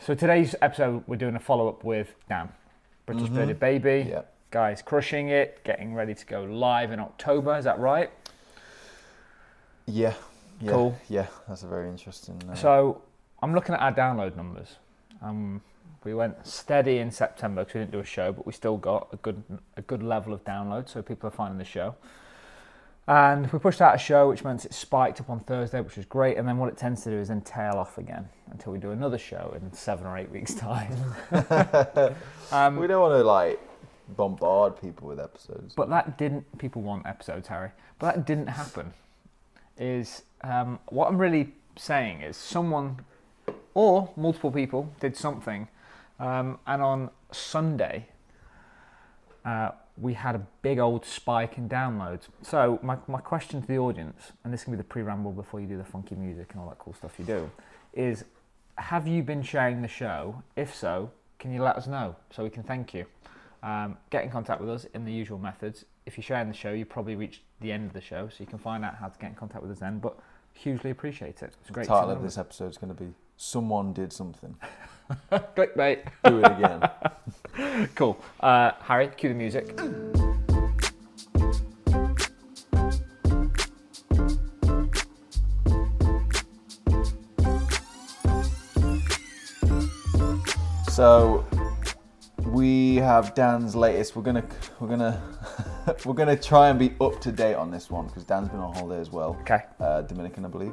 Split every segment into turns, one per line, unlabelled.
So today's episode, we're doing a follow up with Dan, British Bearded Baby.
Yeah.
Guys, crushing it, getting ready to go live in October. Is that right?
Yeah. yeah
Cool.
Yeah, that's a very interesting. Uh,
So I'm looking at our download numbers. Um, we went steady in September because we didn't do a show, but we still got a good a good level of download, so people are finding the show. And we pushed out a show, which meant it spiked up on Thursday, which was great. And then what it tends to do is then tail off again until we do another show in seven or eight weeks' time. um,
we don't want to like bombard people with episodes.
But that didn't. People want episodes, Harry. But that didn't happen. Is um, what I'm really saying is someone or multiple people did something, um, and on Sunday uh, we had a big old spike in downloads. So my my question to the audience, and this can be the pre-ramble before you do the funky music and all that cool stuff you do, is have you been sharing the show? If so, can you let us know so we can thank you? Um, get in contact with us in the usual methods. If you're sharing the show, you probably reached the end of the show, so you can find out how to get in contact with us then. But hugely appreciate it. It's
the
great.
title
to
of this episode is going to be "Someone Did Something."
Clickbait.
Do it again.
Cool. Uh, Harry, cue the music.
so we have Dan's latest. We're gonna we're gonna we're gonna try and be up to date on this one because Dan's been on holiday as well.
Okay.
Uh, Dominican, I believe.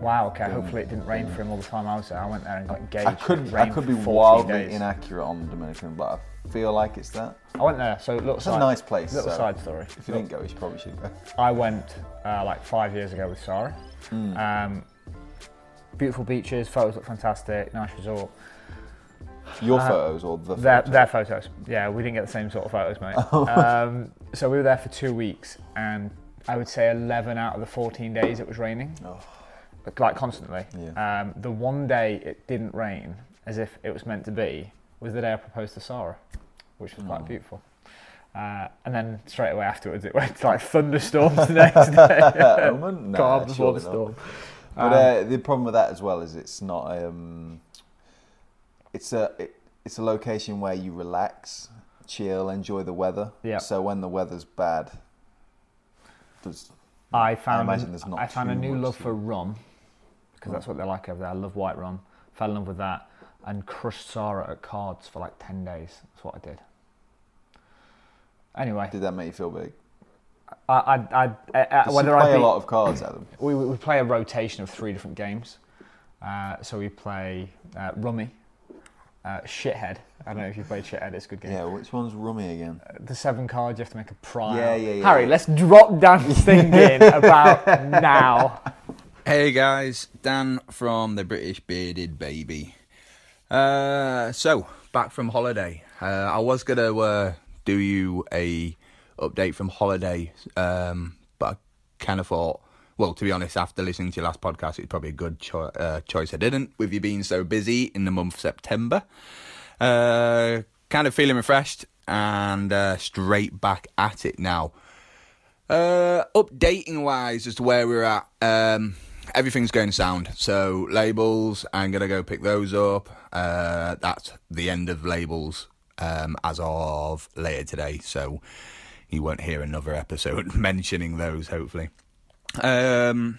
Wow. Okay. Hopefully it didn't rain for him all the time I was there. I went there and got engaged.
I could
It
I could be wildly
days.
inaccurate on the Dominican, but I feel like it's that.
I went there. So little
It's
side,
a nice place.
Little
so
side story.
If you didn't go, you should probably should go.
I went uh, like five years ago with Sarah.
Hmm.
Um, beautiful beaches, photos look fantastic, nice resort.
Your
Uh,
photos or the
Their,
photos?
their photos. Yeah, we didn't get the same sort of photos, mate. um, so we were there for two weeks, and I would say 11 out of the 14 days it was raining,
Oh.
like constantly.
Yeah.
Um, the one day it didn't rain, as if it was meant to be, was the day I proposed to Sarah, which was quite
Oh.
beautiful. Uh, and then straight away afterwards, it went like thunderstorms the next day. Calm before the storm.
But
Um,
uh, the problem with that as well is it's not um, it's a it, it's a location where you relax, chill, enjoy the weather.
Yeah.
So when the weather's bad,
I found
imagine there's not
I found a new love
to-
for rum because that's what they like over there. I love white rum. Fell in love with that and crushed Sarah at cards for like ten days. That's what I did. Anyway,
did that make you feel big?
I, I, I, uh,
Does
whether
she play a lot of cards, Adam?
we, we play a rotation of three different games. Uh, so we play uh, rummy, uh, shithead. I don't know if you played shithead. It's a good game.
Yeah. Which one's rummy again?
The seven cards you have to make a prior.
Yeah, yeah, yeah,
Harry,
yeah.
let's drop Dan's thing in about now.
Hey guys, Dan from the British Bearded Baby. Uh, so back from holiday. Uh, I was gonna uh, do you a update from holiday, um, but I kind of thought, well, to be honest, after listening to your last podcast, it's probably a good cho- uh, choice I didn't. With you being so busy in the month September, uh, kind of feeling refreshed and straight back at it now. Uh, updating wise as to where we're at, um, everything's going sound. So labels, I'm gonna go pick those up. Uh, that's the end of labels um, as of later today. So you won't hear another episode mentioning those. Hopefully. Um,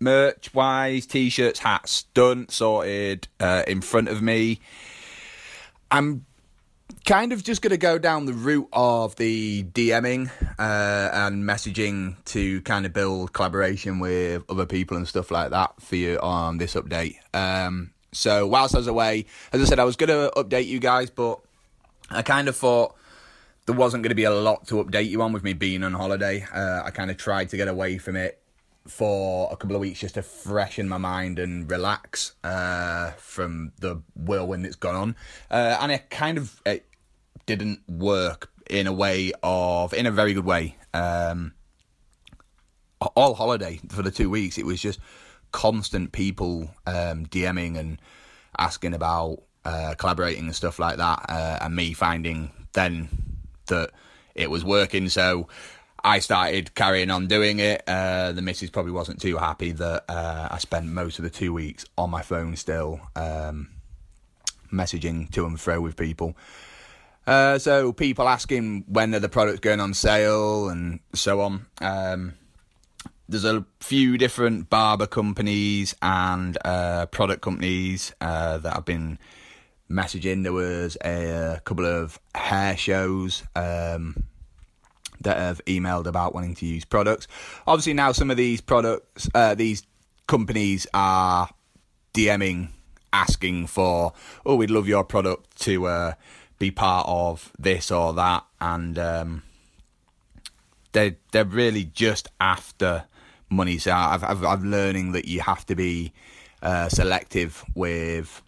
merch wise, t-shirts, hats, done, sorted, uh, in front of me. I'm kind of just going to go down the route of the DMing uh, and messaging to kind of build collaboration with other people and stuff like that for you on this update. Um, so whilst I was away, as I said, I was going to update you guys, but I kind of thought there wasn't going to be a lot to update you on with me being on holiday. Uh, I kind of tried to get away from it for a couple of weeks just to freshen my mind and relax uh, from the whirlwind that's gone on. Uh, and it kind of it didn't work in a way of, in a very good way. Um, all holiday for the two weeks, it was just constant people um, DMing and asking about uh, collaborating and stuff like that, uh, and me finding then that it was working. So I started carrying on doing it. Uh, the missus probably wasn't too happy that uh, I spent most of the two weeks on my phone still. Um, messaging to and fro with people. Uh, so people asking when are the products going on sale and so on. Um, there's a few different barber companies and uh, product companies uh, that have been messaging. There was a, couple of hair shows um, that have emailed about wanting to use products. Obviously, now some of these products, uh, these companies are DMing, asking for, oh, we'd love your product to uh, be part of this or that, and um, they they're really just after money. So I've, I've, I'm learning that you have to be uh, selective with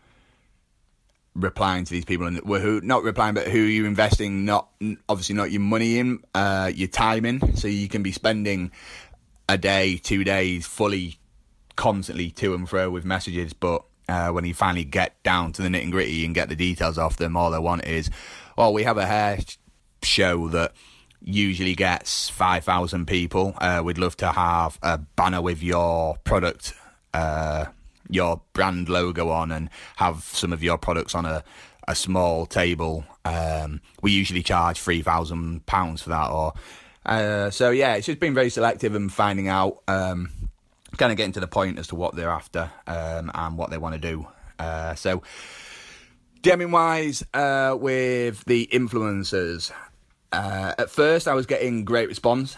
replying to these people and who not replying but who you're investing not obviously not your money in uh, your time in so you can be spending a day two days fully constantly to and fro with messages but uh, when you finally get down to the nitty gritty and get the details off them all they want is oh we have a hair show that usually gets 5,000 people. Uh, we'd love to have a banner with your product, uh, your brand logo on, and have some of your products on a, a small table. Um, we usually charge £3,000 for that. Or uh, So, yeah, it's just been very selective and finding out, um, kind of getting to the point as to what they're after um, and what they want to do. Uh, so, DMing wise, uh, with the influencers, uh, at first, I was getting great response.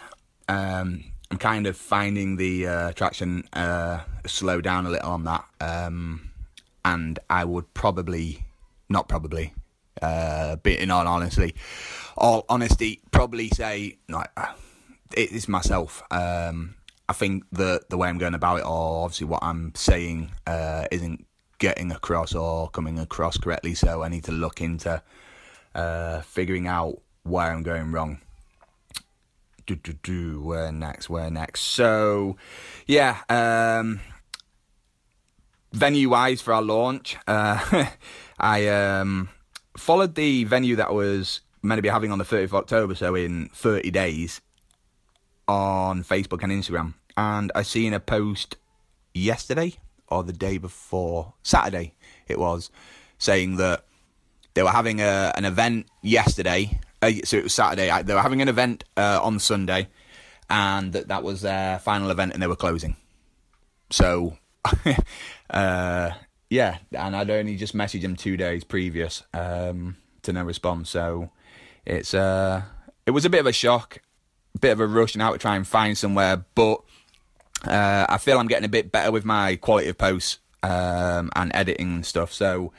Um, I'm kind of finding the uh, traction uh, slow down a little on that, um, and I would probably, not probably, uh, but in all honesty, all honesty, probably say like it's myself. Um, I think that the way I'm going about it, or obviously what I'm saying, uh, isn't getting across or coming across correctly. So I need to look into uh, figuring out where I'm going wrong. Do, do, do, where next? Where next? So, yeah, um, venue wise for our launch, uh, I um, followed the venue that was meant to be having on the 30th of October, so in 30 days, on Facebook and Instagram. And I seen a post yesterday or the day before, Saturday it was, saying that they were having a, an event yesterday uh, so it was Saturday. They were having an event uh, on Sunday, and that that was their final event, and they were closing. So, uh, yeah, and I'd only just messaged them two days previous um, to no response. So it's uh, it was a bit of a shock, bit of a rush now to try and find somewhere, but uh, I feel I'm getting a bit better with my quality of posts um, and editing and stuff. So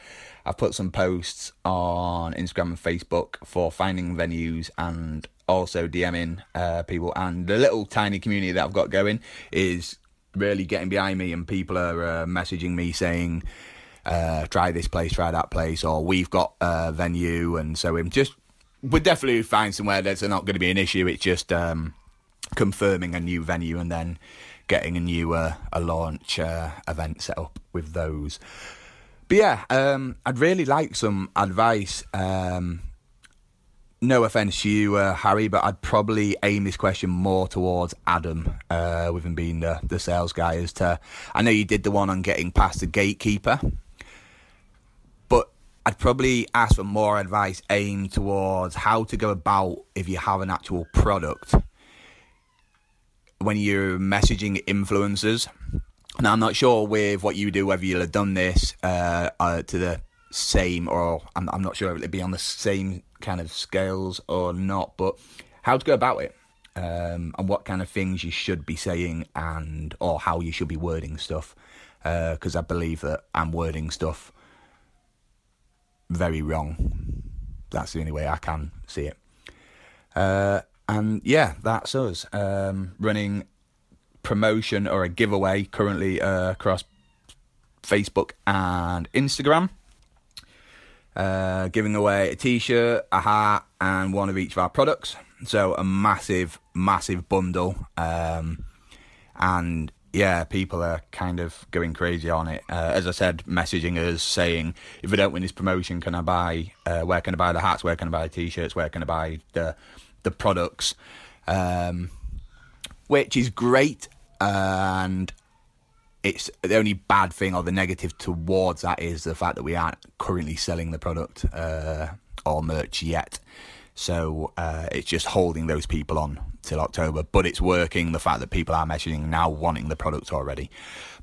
I've put some posts on Instagram and Facebook for finding venues and also DMing uh, people. And the little tiny community that I've got going is really getting behind me, and people are uh, messaging me saying, uh, "Try this place, try that place," or "We've got a venue," and so I'm just we'll definitely find somewhere that's not going to be an issue. It's just um, confirming a new venue and then getting a new uh, a launch uh, event set up with those. But yeah, um, I'd really like some advice. Um, no offense to you, uh, Harry, but I'd probably aim this question more towards Adam, uh, with him being the, the sales guy. As to, I know you did the one on getting past the gatekeeper, I'd probably ask for more advice aimed towards how to go about if you have an actual product when you're messaging influencers now, I'm not sure with what you do whether you'll have done this uh, uh, to the same, or I'm, I'm not sure if it'll be on the same kind of scales or not, but how to go about it. Um, and what kind of things you should be saying and or how you should be wording stuff because uh, I believe that I'm wording stuff very wrong. That's the only way I can see it. Uh, and yeah, that's us um, running promotion or a giveaway currently uh, across Facebook and Instagram. Uh, giving away a t-shirt, a hat, and one of each of our products. So a massive, massive bundle. Um, and yeah, people are kind of going crazy on it. Uh, as I said, messaging us saying, if I don't win this promotion, can I buy? Uh, where can I buy the hats? Where can I buy the t-shirts? Where can I buy the the products? Um, which is great and it's the only bad thing or the negative towards that is the fact that we aren't currently selling the product uh, or merch yet. So uh, it's just holding those people on till October, but it's working. The fact that people are messaging now wanting the product already.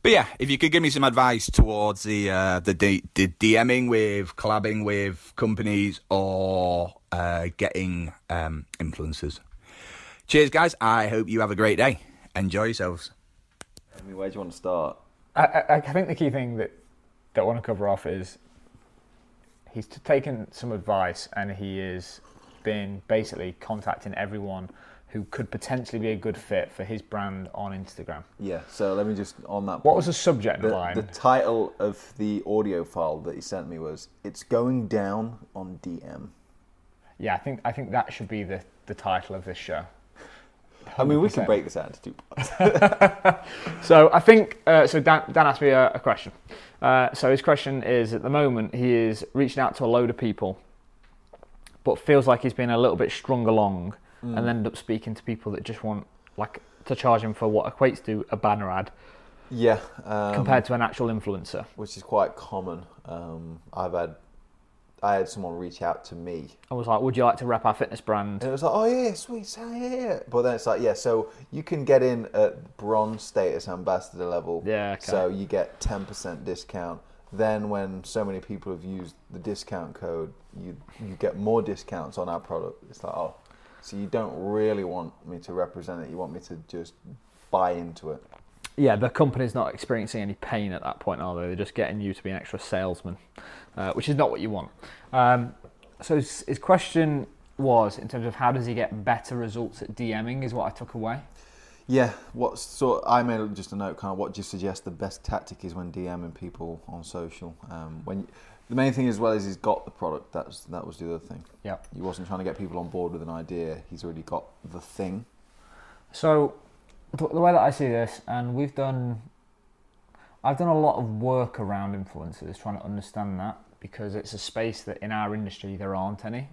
But yeah, if you could give me some advice towards the uh, the, D- the DMing with collabing with companies or uh, getting um, influencers. Cheers, guys. I hope you have a great day. Enjoy yourselves.
I mean, where do you want to start?
I, I, I think the key thing that, that I want to cover off is he's taken some advice and he is been basically contacting everyone who could potentially be a good fit for his brand on Instagram.
Yeah. So let me just on that.
What was the subject
the,
line?
the title of the audio file that he sent me was "It's going down on DM."
yeah, I think I think that should be the, the title of this show.
I mean, we can break this out into two parts.
So I think uh, so. Dan, Dan asked me a, a question. Uh, so his question is: at the moment, he is reaching out to a load of people, but feels like he's been a little bit strung along, and then end up speaking to people that just want like to charge him for what equates to a banner ad
Yeah. Um,
compared to an actual influencer.
which is quite common. Um, I've had, I had someone reach out to me,
I was like, "Would you like to rep our fitness brand?"
and it was like, "Oh yeah, sweet, so yeah, yeah." But then it's like, yeah, so you can get in at bronze status ambassador level.
Yeah, okay.
So you get ten percent discount. Then when so many people have used the discount code, you you get more discounts on our product. It's like, oh, so you don't really want me to represent it. You want me to just buy into it.
yeah, the company's not experiencing any pain at that point, are they? They're just getting you to be an extra salesman, uh, which is not what you want. Um, so his, his question was, in terms of how does he get better results at DMing, is what I took away.
Yeah, what so I made just a note. Kind of, what do you suggest the best tactic is when DMing people on social? Um, when the main thing as well is he's got the product. That's that was the other thing.
Yeah.
He wasn't trying to get people on board with an idea. He's already got the thing.
So the, way that I see this, and we've done, I've done a lot of work around influencers, trying to understand that because it's a space that in our industry there aren't any.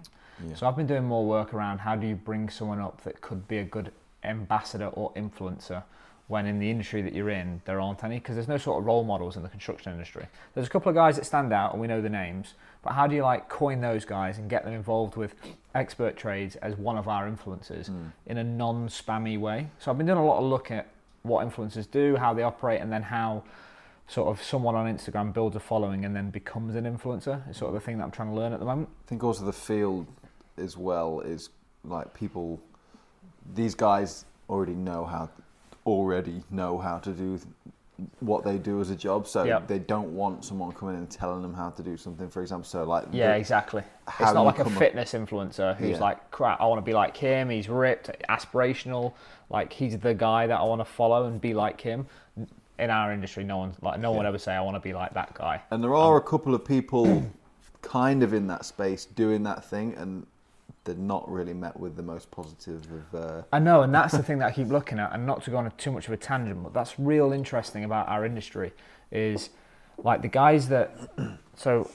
Yeah.
So I've been doing more work around how do you bring someone up that could be a good ambassador or influencer when in the industry that you're in there aren't any because there's no sort of role models in the construction industry. There's a couple of guys that stand out and we know the names, but how do you like coin those guys and get them involved with expert trades as one of our influencers hmm. in a non-spammy way? So I've been doing a lot of look at what influencers do, how they operate, and then how sort of someone on Instagram builds a following and then becomes an influencer. It's sort of the thing that I'm trying to learn at the moment.
I think also the field as well is like people. These guys already know how, already know how to do what they do as a job. So
Yep.
they don't want someone coming in and telling them how to do something. For example, so like
Yeah,
the-
exactly. It's not like a
come up-
fitness influencer who's
Yeah.
like, crap, I want to be like him. He's ripped, aspirational. Like he's the guy that I want to follow and be like him. In our industry, no one like no one
Yeah.
ever say I want to be like that guy.
And there are um, a couple of people kind of in that space doing that thing, and they're not really met with the most positive of. Uh,
I know, and that's the thing that I keep looking at, and not to go on a, too much of a tangent, but that's real interesting about our industry is like the guys that. So,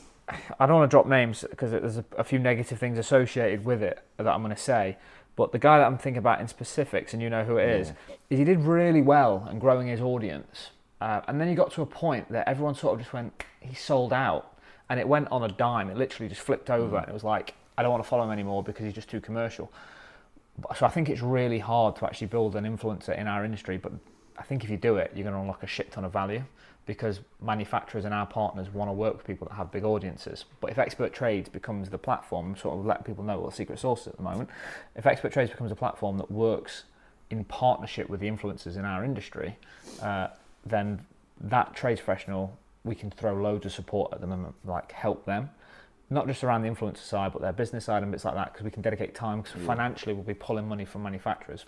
I don't want to drop names because there's a, a few negative things associated with it that I'm going to say. But the guy that I'm thinking about in specifics, and you know who it is, is he did really well in growing his audience, uh, and then he got to a point that everyone sort of just went, he sold out, and it went on a dime. It literally just flipped over, and it was like, I don't want to follow him anymore because he's just too commercial. So I think it's really hard to actually build an influencer in our industry, but I think if you do it, you're going to unlock a shit ton of value because manufacturers and our partners want to work with people that have big audiences. But if Expert Trades becomes the platform, sort of let people know what the secret sauce is at the moment, if Expert Trades becomes a platform that works in partnership with the influencers in our industry, uh, then that trades professional, we can throw loads of support at them and like help them not just around the influencer side, but their business side and bits like that, because we can dedicate time. Because financially, we'll be pulling money from manufacturers.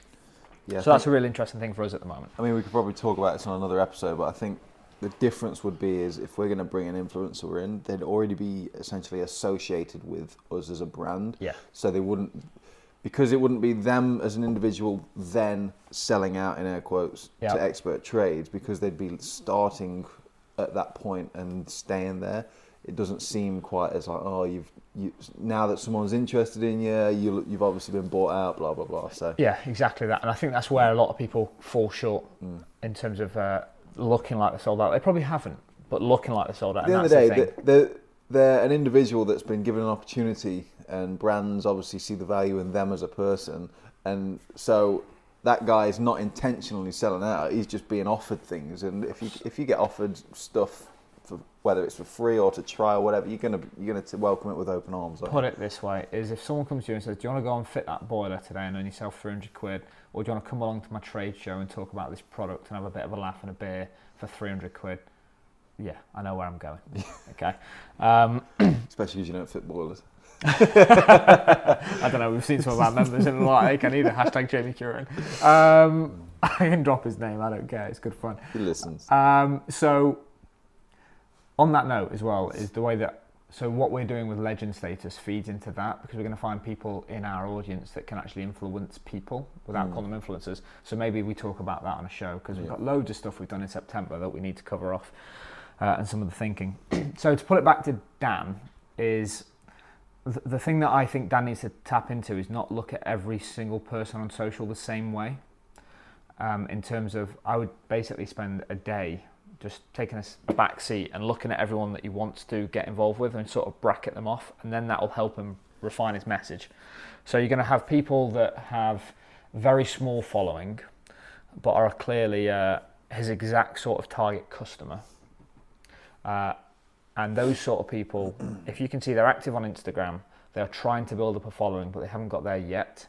yeah,
so that's a really interesting thing for us at the moment.
I mean, we could probably talk about this on another episode, but I think the difference would be is if we're going to bring an influencer in, they'd already be essentially associated with us as a brand.
Yeah.
So they wouldn't, because it wouldn't be them as an individual then selling out in air quotes
Yeah.
to expert trades because they'd be starting at that point and staying there. It doesn't seem quite as like oh you've you now that someone's interested in you, you you've obviously been bought out, blah blah blah. So
Yeah, exactly that. And I think that's where a lot of people fall short in terms of uh, looking like they're sold out. They probably haven't, but looking like they're sold out.
At the
and
end of the day,
the
they're, they're, they're an individual that's been given an opportunity, and brands obviously see the value in them as a person, and so that guy is not intentionally selling out. He's just being offered things, and if you if you get offered stuff, for, whether it's for free or to try or whatever, you're gonna you're gonna welcome it with open arms.
Put it this way: is if someone comes to you and says, "Do you want to go and fit that boiler today and earn yourself 300 quid, or do you want to come along to my trade show and talk about this product and have a bit of a laugh and a beer for 300 quid?" Yeah, I know where I'm going. okay. Um,
especially because you don't fit boilers.
I don't know. We've seen some of our members in the like can either hashtag Jamie Curran. Um, I can drop his name. I don't care. It's good fun.
He listens.
Um, so, on that note as well is the way that so what we're doing with legend status feeds into that because we're going to find people in our audience that can actually influence people without
Mm.
calling them influencers. So maybe we talk about that on a show because we've got loads of stuff we've done in September that we need to cover off uh, and some of the thinking. so to put it back to Dan is th- the thing that I think Dan needs to tap into is not look at every single person on social the same way. Um, in terms of, I would basically spend a day just taking a back seat and looking at everyone that he wants to get involved with and sort of bracket them off, and then that will help him refine his message. So you're going to have people that have very small following, but are clearly uh, his exact sort of target customer. Uh, and those sort of people, if you can see they're active on Instagram, they're trying to build up a following, but they haven't got there yet.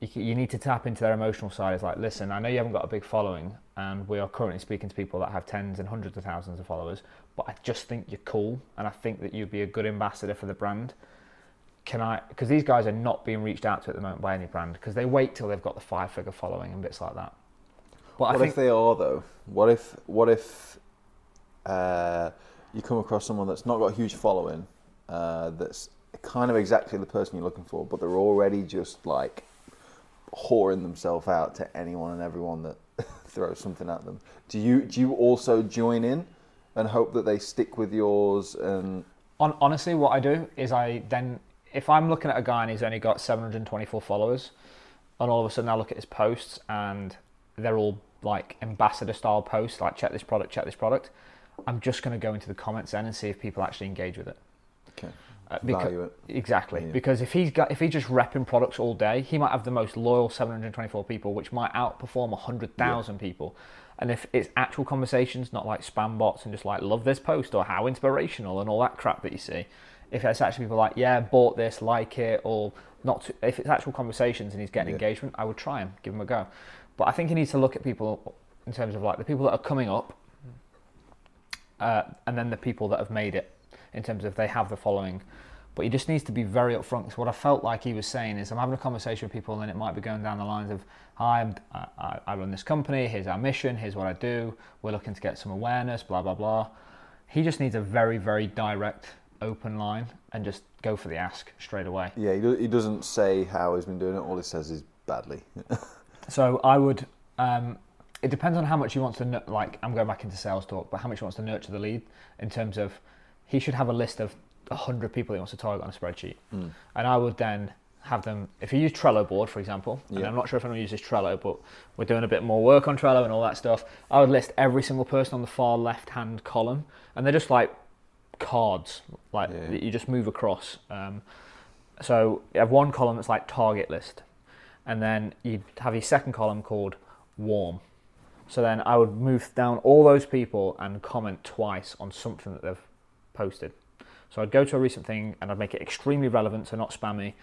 You, you need to tap into their emotional side. It's like, listen, I know you haven't got a big following, and we are currently speaking to people that have tens and hundreds of thousands of followers, but I just think you're cool, and I think that you'd be a good ambassador for the brand. Can I? Because these guys are not being reached out to at the moment by any brand because they wait till they've got the five-figure following and bits like that. But I
what
think
if they are though? What if what if uh, you come across someone that's not got a huge following, uh, that's kind of exactly the person you're looking for, but they're already just like whoring themselves out to anyone and everyone that throws something at them. Do you do you also join in and hope that they stick with yours and
On, honestly, what I do is I then, if I'm looking at a guy and he's only got 724 followers, and all of a sudden I look at his posts and they're all like ambassador style posts, like check this product, check this product, I'm just going to go into the comments then and see if people actually engage with it.
okay,
Uh, becau-
value it?
Exactly,
Yeah.
because if he's got if he's just repping products all day, he might have the most loyal 724 people, which might outperform 100,000 people. And if it's actual conversations, not like spam bots and just like love this post or how inspirational and all that crap that you see, if it's actually people like yeah bought this, like it, or not, to, if it's actual conversations and he's getting
Yeah.
engagement, I would try him, give him a go. But I think he needs to look at people in terms of like the people that are coming up, uh, and then the people that have made it in terms of they have the following. But he just needs to be very upfront. Because what I felt like he was saying is, I'm having a conversation with people, and it might be going down the lines of, "Hi, I'm, I, I run this company. Here's our mission. Here's what I do. We're looking to get some awareness. Blah blah blah." He just needs a very very direct, open line, and just go for the ask straight away.
Yeah, he, do, he doesn't say how he's been doing it. All he says is badly.
So I would. Um, it depends on how much he wants to like. I'm going back into sales talk, but how much he wants to nurture the lead in terms of he should have a list of hundred people he wants to target on a spreadsheet,
Mm.
and I would then have them. If you use Trello board, for example, and I'm not sure if anyone uses Trello, but we're doing a bit more work on Trello and all that stuff. I would list every single person on the far left hand column, and they're just like cards, like
Yeah.
that you just move across. Um, so you have one column that's like target list, and then you have your second column called warm. So then I would move down all those people and comment twice on something that they've posted. So I'd go to a recent thing and I'd make it extremely relevant, so not spammy.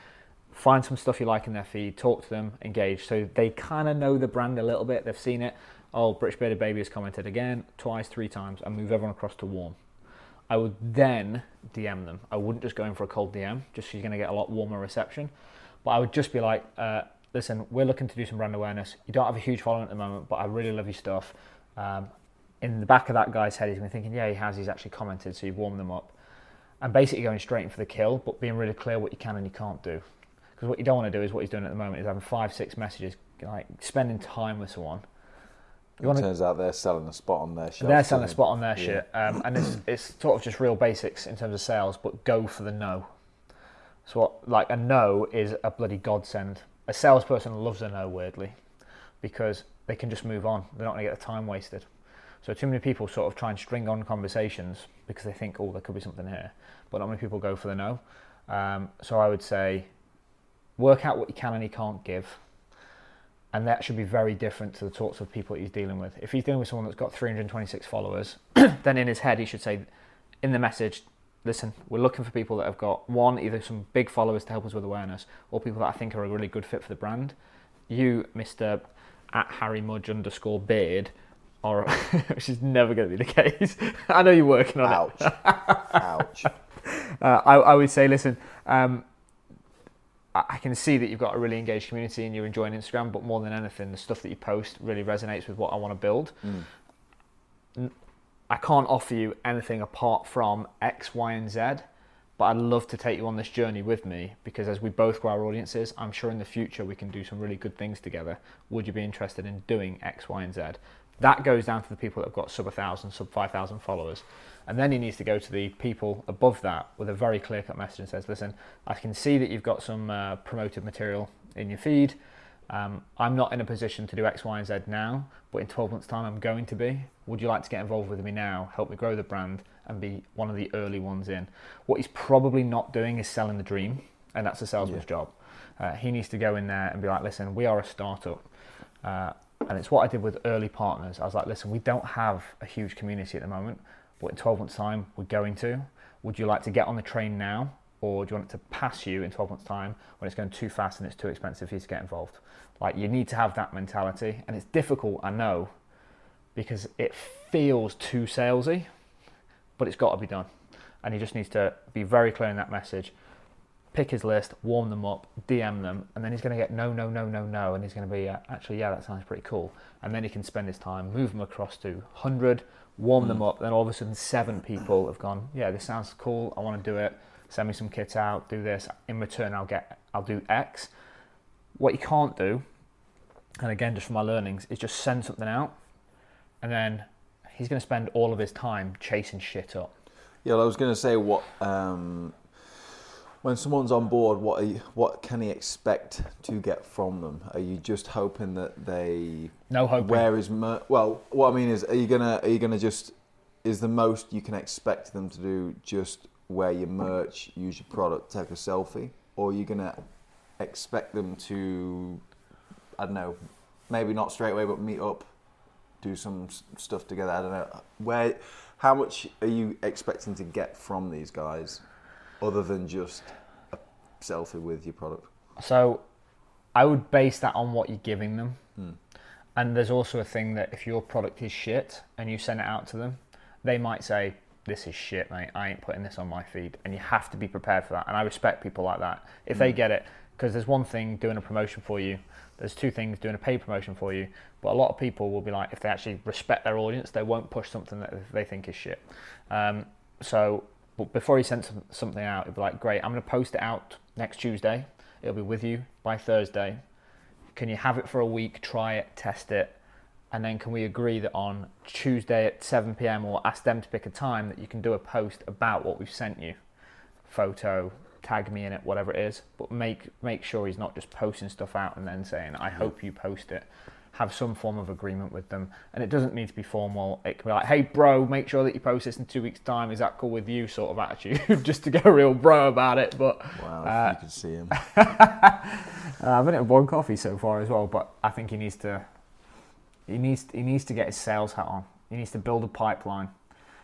Find some stuff you like in their feed, talk to them, engage. So they kind of know the brand a little bit. They've seen it. Oh, British Bearded Baby has commented again, twice, three times, and move everyone across to warm. I would then DM them. I wouldn't just go in for a cold DM, just so you're going to get a lot warmer reception. But I would just be like, uh, listen, we're looking to do some brand awareness. You don't have a huge following at the moment, but I really love your stuff. Um, in the back of that guy's head, he's been thinking, yeah, he has. He's actually commented, so you've warmed them up. And basically going straight in for the kill, but being really clear what you can and you can't do. Because what you don't want to do is what he's doing at the moment is having five, six messages, like spending time with someone. You
It
want to
turns out they're selling a spot on their shelf.
they're selling a spot on their
Yeah.
shit, um, and it's it's sort of just real basics in terms of sales, but go for the no. So what, like a no is a bloody godsend. A salesperson loves a no weirdly, because they can just move on. They're not going to get the time wasted. So too many people sort of try and string on conversations because they think, oh, there could be something here, but not many people go for the no. Um, so I would say, work out what you can and you can't give, and that should be very different to the sorts of people he's dealing with. If he's dealing with someone that's got 326 followers, then in his head he should say, in the message, listen, we're looking for people that have got one, either some big followers to help us with awareness, or people that I think are a really good fit for the brand. You, Mister at Harry Mudge underscore Beard, or which is never going to be the case. I know you're working on
Ouch.
it.
Ouch.
Uh, I, I would say, listen, um, I, I can see that you've got a really engaged community and you're enjoying Instagram, but more than anything, the stuff that you post really resonates with what I want to build.
Mm.
I can't offer you anything apart from X, Y, and Z, but I'd love to take you on this journey with me because as we both grow our audiences, I'm sure in the future we can do some really good things together. Would you be interested in doing X, Y, and Z? That goes down to the people that have got sub 1,000, sub 5,000 followers. And then he needs to go to the people above that with a very clear cut message and says, listen, I can see that you've got some uh, promoted material in your feed. Um, I'm not in a position to do X, Y, and Z now, but in 12 months' time, I'm going to be. Would you like to get involved with me now, help me grow the brand, and be one of the early ones in? What he's probably not doing is selling the dream, and that's a salesman's
Yeah.
job. Uh, he needs to go in there and be like, listen, we are a startup. Uh, and it's what I did with early partners. I was like, listen, we don't have a huge community at the moment, but in 12 months' time, we're going to. Would you like to get on the train now, or do you want it to pass you in 12 months' time when it's going too fast and it's too expensive for you to get involved? Like, you need to have that mentality. And it's difficult, I know, because it feels too salesy, but it's got to be done. And he just needs to be very clear in that message pick his list, warm them up, DM them, and then he's going to get no, no, no, no, no, and he's going to be uh, actually, yeah, that sounds pretty cool. And then he can spend his time, move them across to 100, warm them up, then all of a sudden seven people have gone, yeah, this sounds cool, I want to do it, send me some kits out, do this. In return, I'll get, I'll do X. What you can't do, and again, just from my learnings, is just send something out, and then he's going to spend all of his time chasing shit up.
Yeah, well, I was going to say what um, when someone's on board, what are you, what can he expect to get from them? Are you just hoping that they
No hoping.
Where is mer- well? What I mean is, are you gonna are you gonna just is the most you can expect them to do just wear your merch, use your product, take a selfie, or are you gonna expect them to I don't know, maybe not straight away, but meet up, do some s- stuff together. I don't know where. How much are you expecting to get from these guys, other than just a selfie with your product?
So I would base that on what you're giving them.
Hmm.
And there's also a thing that if your product is shit and you send it out to them, they might say, This is shit, mate. I ain't putting this on my feed. And you have to be prepared for that. And I respect people like that. If they get it, because there's one thing doing a promotion for you, there's two things doing a paid promotion for you. But a lot of people will be like, if they actually respect their audience, they won't push something that they think is shit. Um, so but before he sends some- something out, it'd be like, great, I'm going to post it out next Tuesday. It'll be with you by Thursday. Can you have it for a week, try it, test it, and then can we agree that on Tuesday at 7 p.m. or ask them to pick a time that you can do a post about what we've sent you, photo, tag me in it, whatever it is, but make make sure he's not just posting stuff out and then saying, I hope you post it. Have some form of agreement with them, and it doesn't need to be formal. It can be like, "Hey, bro, make sure that you post this in two weeks' time. Is that cool with you?" Sort of attitude, just to go real bro about it. But
Wow,
Uh,
you can see him.
uh, I've been at one coffee so far as well, but I think he needs to. He needs he needs to get his sales hat on. He needs to build a pipeline.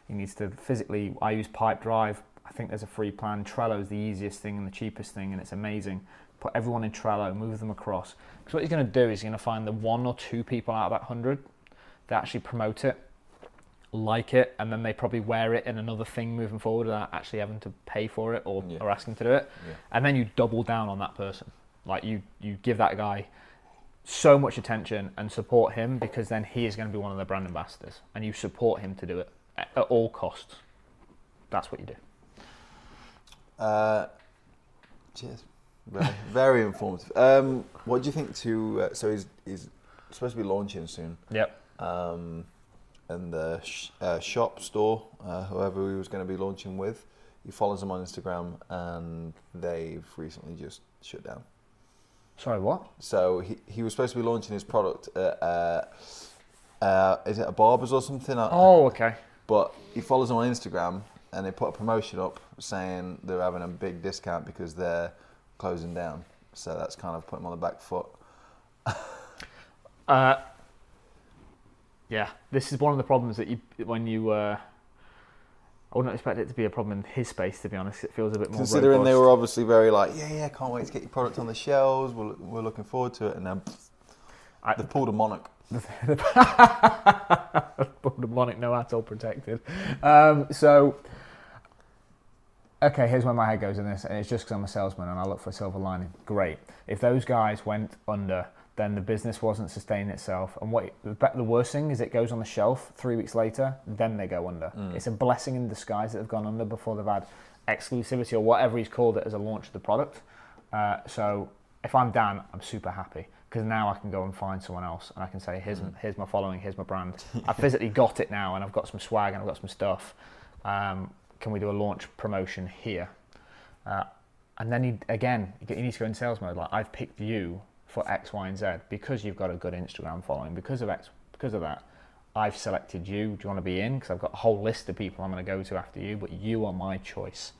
He needs to physically. I use Pipedrive. I think there's a free plan. Trello is the easiest thing and the cheapest thing, and it's amazing. Put everyone in Trello, move them across. Because what he's going to do is he's going to find the one or two people out of that hundred that actually promote it, like it, and then they probably wear it in another thing moving forward without actually having to pay for it or,
Yeah.
or asking to do it
Yeah.
and then you double down on that person. Like you, you give that guy so much attention and support him because then he is going to be one of the brand ambassadors, and you support him to do it at all costs. That's what you do.
Uh, cheers. Very, very informative. Um, what do you think to? Uh, so he's he's supposed to be launching soon.
Yep.
Um, and the sh- uh, shop store, uh, whoever he was going to be launching with, he follows them on Instagram, and they've recently just shut down.
Sorry, what?
So he, he was supposed to be launching his product at uh, Uh, is it a barber's or something?
Oh, okay.
But he follows them on Instagram, and they put a promotion up saying they're having a big discount because they're closing down. So that's kind of put them on the back foot.
Uh, yeah, this is one of the problems that you when you. Uh, I wouldn't expect it to be a problem in his space. To be honest, it feels a bit more.
Considering they were obviously very like, yeah, yeah, can't wait to get your product on the shelves. We're, we're looking forward to it, and then
I-
they pulled a monarch.
The Monarch no ATOL protected. Um, so, okay, here's where my head goes in this, and it's just because I'm a salesman and I look for a silver lining. Great. If those guys went under, then the business wasn't sustaining itself. And what the worst thing is, it goes on the shelf three weeks later, then they go under. It's a blessing in disguise that they've gone under before they've had exclusivity or whatever he's called it as a launch of the product. Uh, so if I'm Dan, I'm super happy because now I can go and find someone else and I can say, here's, here's my following, here's my brand. I've physically got it now and I've got some swag and I've got some stuff. Um, can we do a launch promotion here? Uh, and then he, again, you need to go in sales mode. Like I've picked you for X, Y, and Z because you've got a good Instagram following. Because of X, because of that, I've selected you. Do you want to be in? Because I've got a whole list of people I'm going to go to after you, but you are my choice.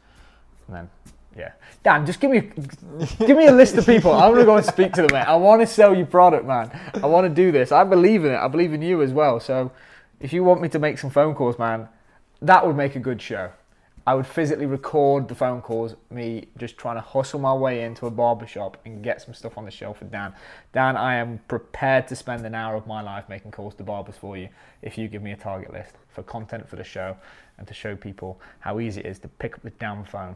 And then, yeah, Dan, just give me, give me a list of people. I'm going to go and speak to them, mate. I want to sell you product, man. I want to do this. I believe in it. I believe in you as well. So, if you want me to make some phone calls, man, that would make a good show. I would physically record the phone calls, me just trying to hustle my way into a barber shop and get some stuff on the shelf for Dan. Dan, I am prepared to spend an hour of my life making calls to barbers for you if you give me a target list for content for the show and to show people how easy it is to pick up the damn phone.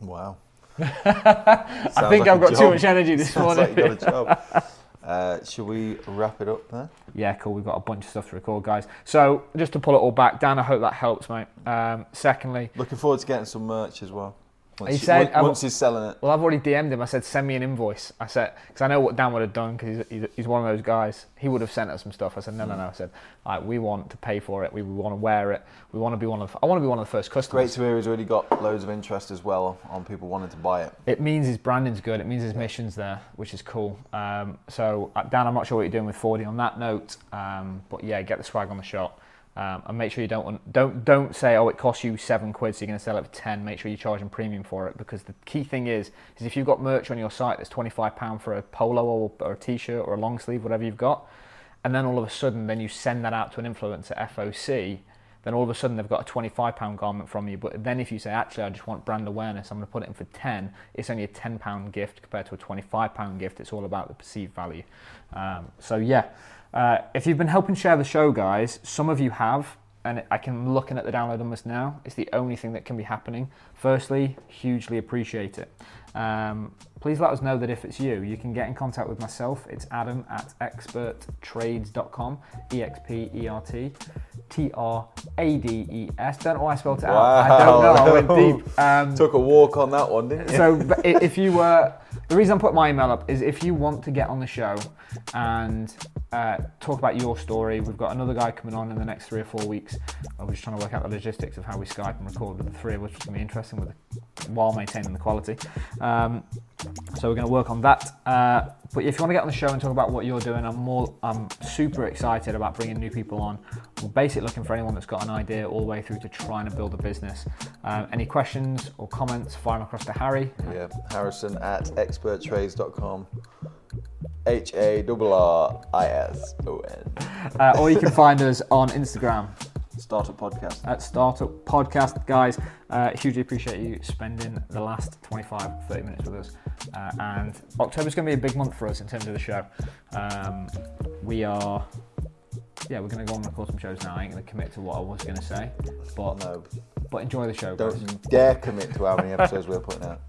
Wow.
I think I've got too much energy this
Sounds
morning.
like you got a job. Uh, should we wrap it up there?
Yeah, cool. We've got a bunch of stuff to record, guys. So just to pull it all back, Dan, I hope that helps, mate. Um, secondly,
Looking forward to getting some merch as well. Once,
He
you-
said-
once, once he's selling it.
well, I've already DM'd him. I said, send me an invoice. I said, because I know what Dan would have done because he's, he's, he's one of those guys. He would have sent us some stuff. I said, no, no, no. I said, like, we want to pay for it. We, we want to wear it. We want to be one of. I want to be one of the first customers.
Great to hear he's already got loads of interest as well on people wanting to buy it.
It means his branding's good. It means his mission's there, which is cool. Um, so, uh, Dan, I'm not sure what you're doing with 40 on that note, um, but yeah, get the swag on the shop. Um, and make sure you don't don't don't say oh it costs you seven quid so you're going to sell it for ten. Make sure you're charging premium for it because the key thing is is if you've got merch on your site that's twenty five pound for a polo or, or a t-shirt or a long sleeve whatever you've got, and then all of a sudden then you send that out to an influencer FOC, then all of a sudden they've got a twenty-five pound garment from you. But then if you say, actually, I just want brand awareness, I'm going to put it in for ten. It's only a ten pound gift compared to a twenty-five pound gift. It's all about the perceived value. Um, so yeah, uh, if you've been helping share the show, guys, some of you have. And I can looking at the download numbers now. It's the only thing that can be happening. Firstly, hugely appreciate it. Um, please let us know that if it's you, you can get in contact with myself. It's adam at experttrades.com, E X P E R T T R A D E S. Don't know why I spelled it out. I don't know. I went
Wow.
deep. Um,
Took a walk on that one, didn't you?
so if you were, the reason I put my email up is if you want to get on the show and uh, talk about your story, we've got another guy coming on in the next three or four weeks. Uh, We're just trying to work out the logistics of how we Skype and record with the three of us, which is going to be interesting with while maintaining the quality. Um, so we're going to work on that. Uh, but if you want to get on the show and talk about what you're doing, I'm more, I'm super excited about bringing new people on. We're basically looking for anyone that's got an idea all the way through to trying to build a business. Um, any questions or comments, fire them across to Harry.
Yeah, Harrison at experttrades.com. H A R R I S O N.
Uh, or you can find us on Instagram
Startup podcast.
at Startup Podcast. Guys, uh, hugely appreciate you spending the last 25, 30 minutes with us. Uh, and October's going to be a big month for us in terms of the show. Um, we are, yeah, we're going to go on and record some shows now. I ain't going to commit to what I was going to say, but
No,
but enjoy the show, guys.
don't dare commit to how many episodes we're putting out.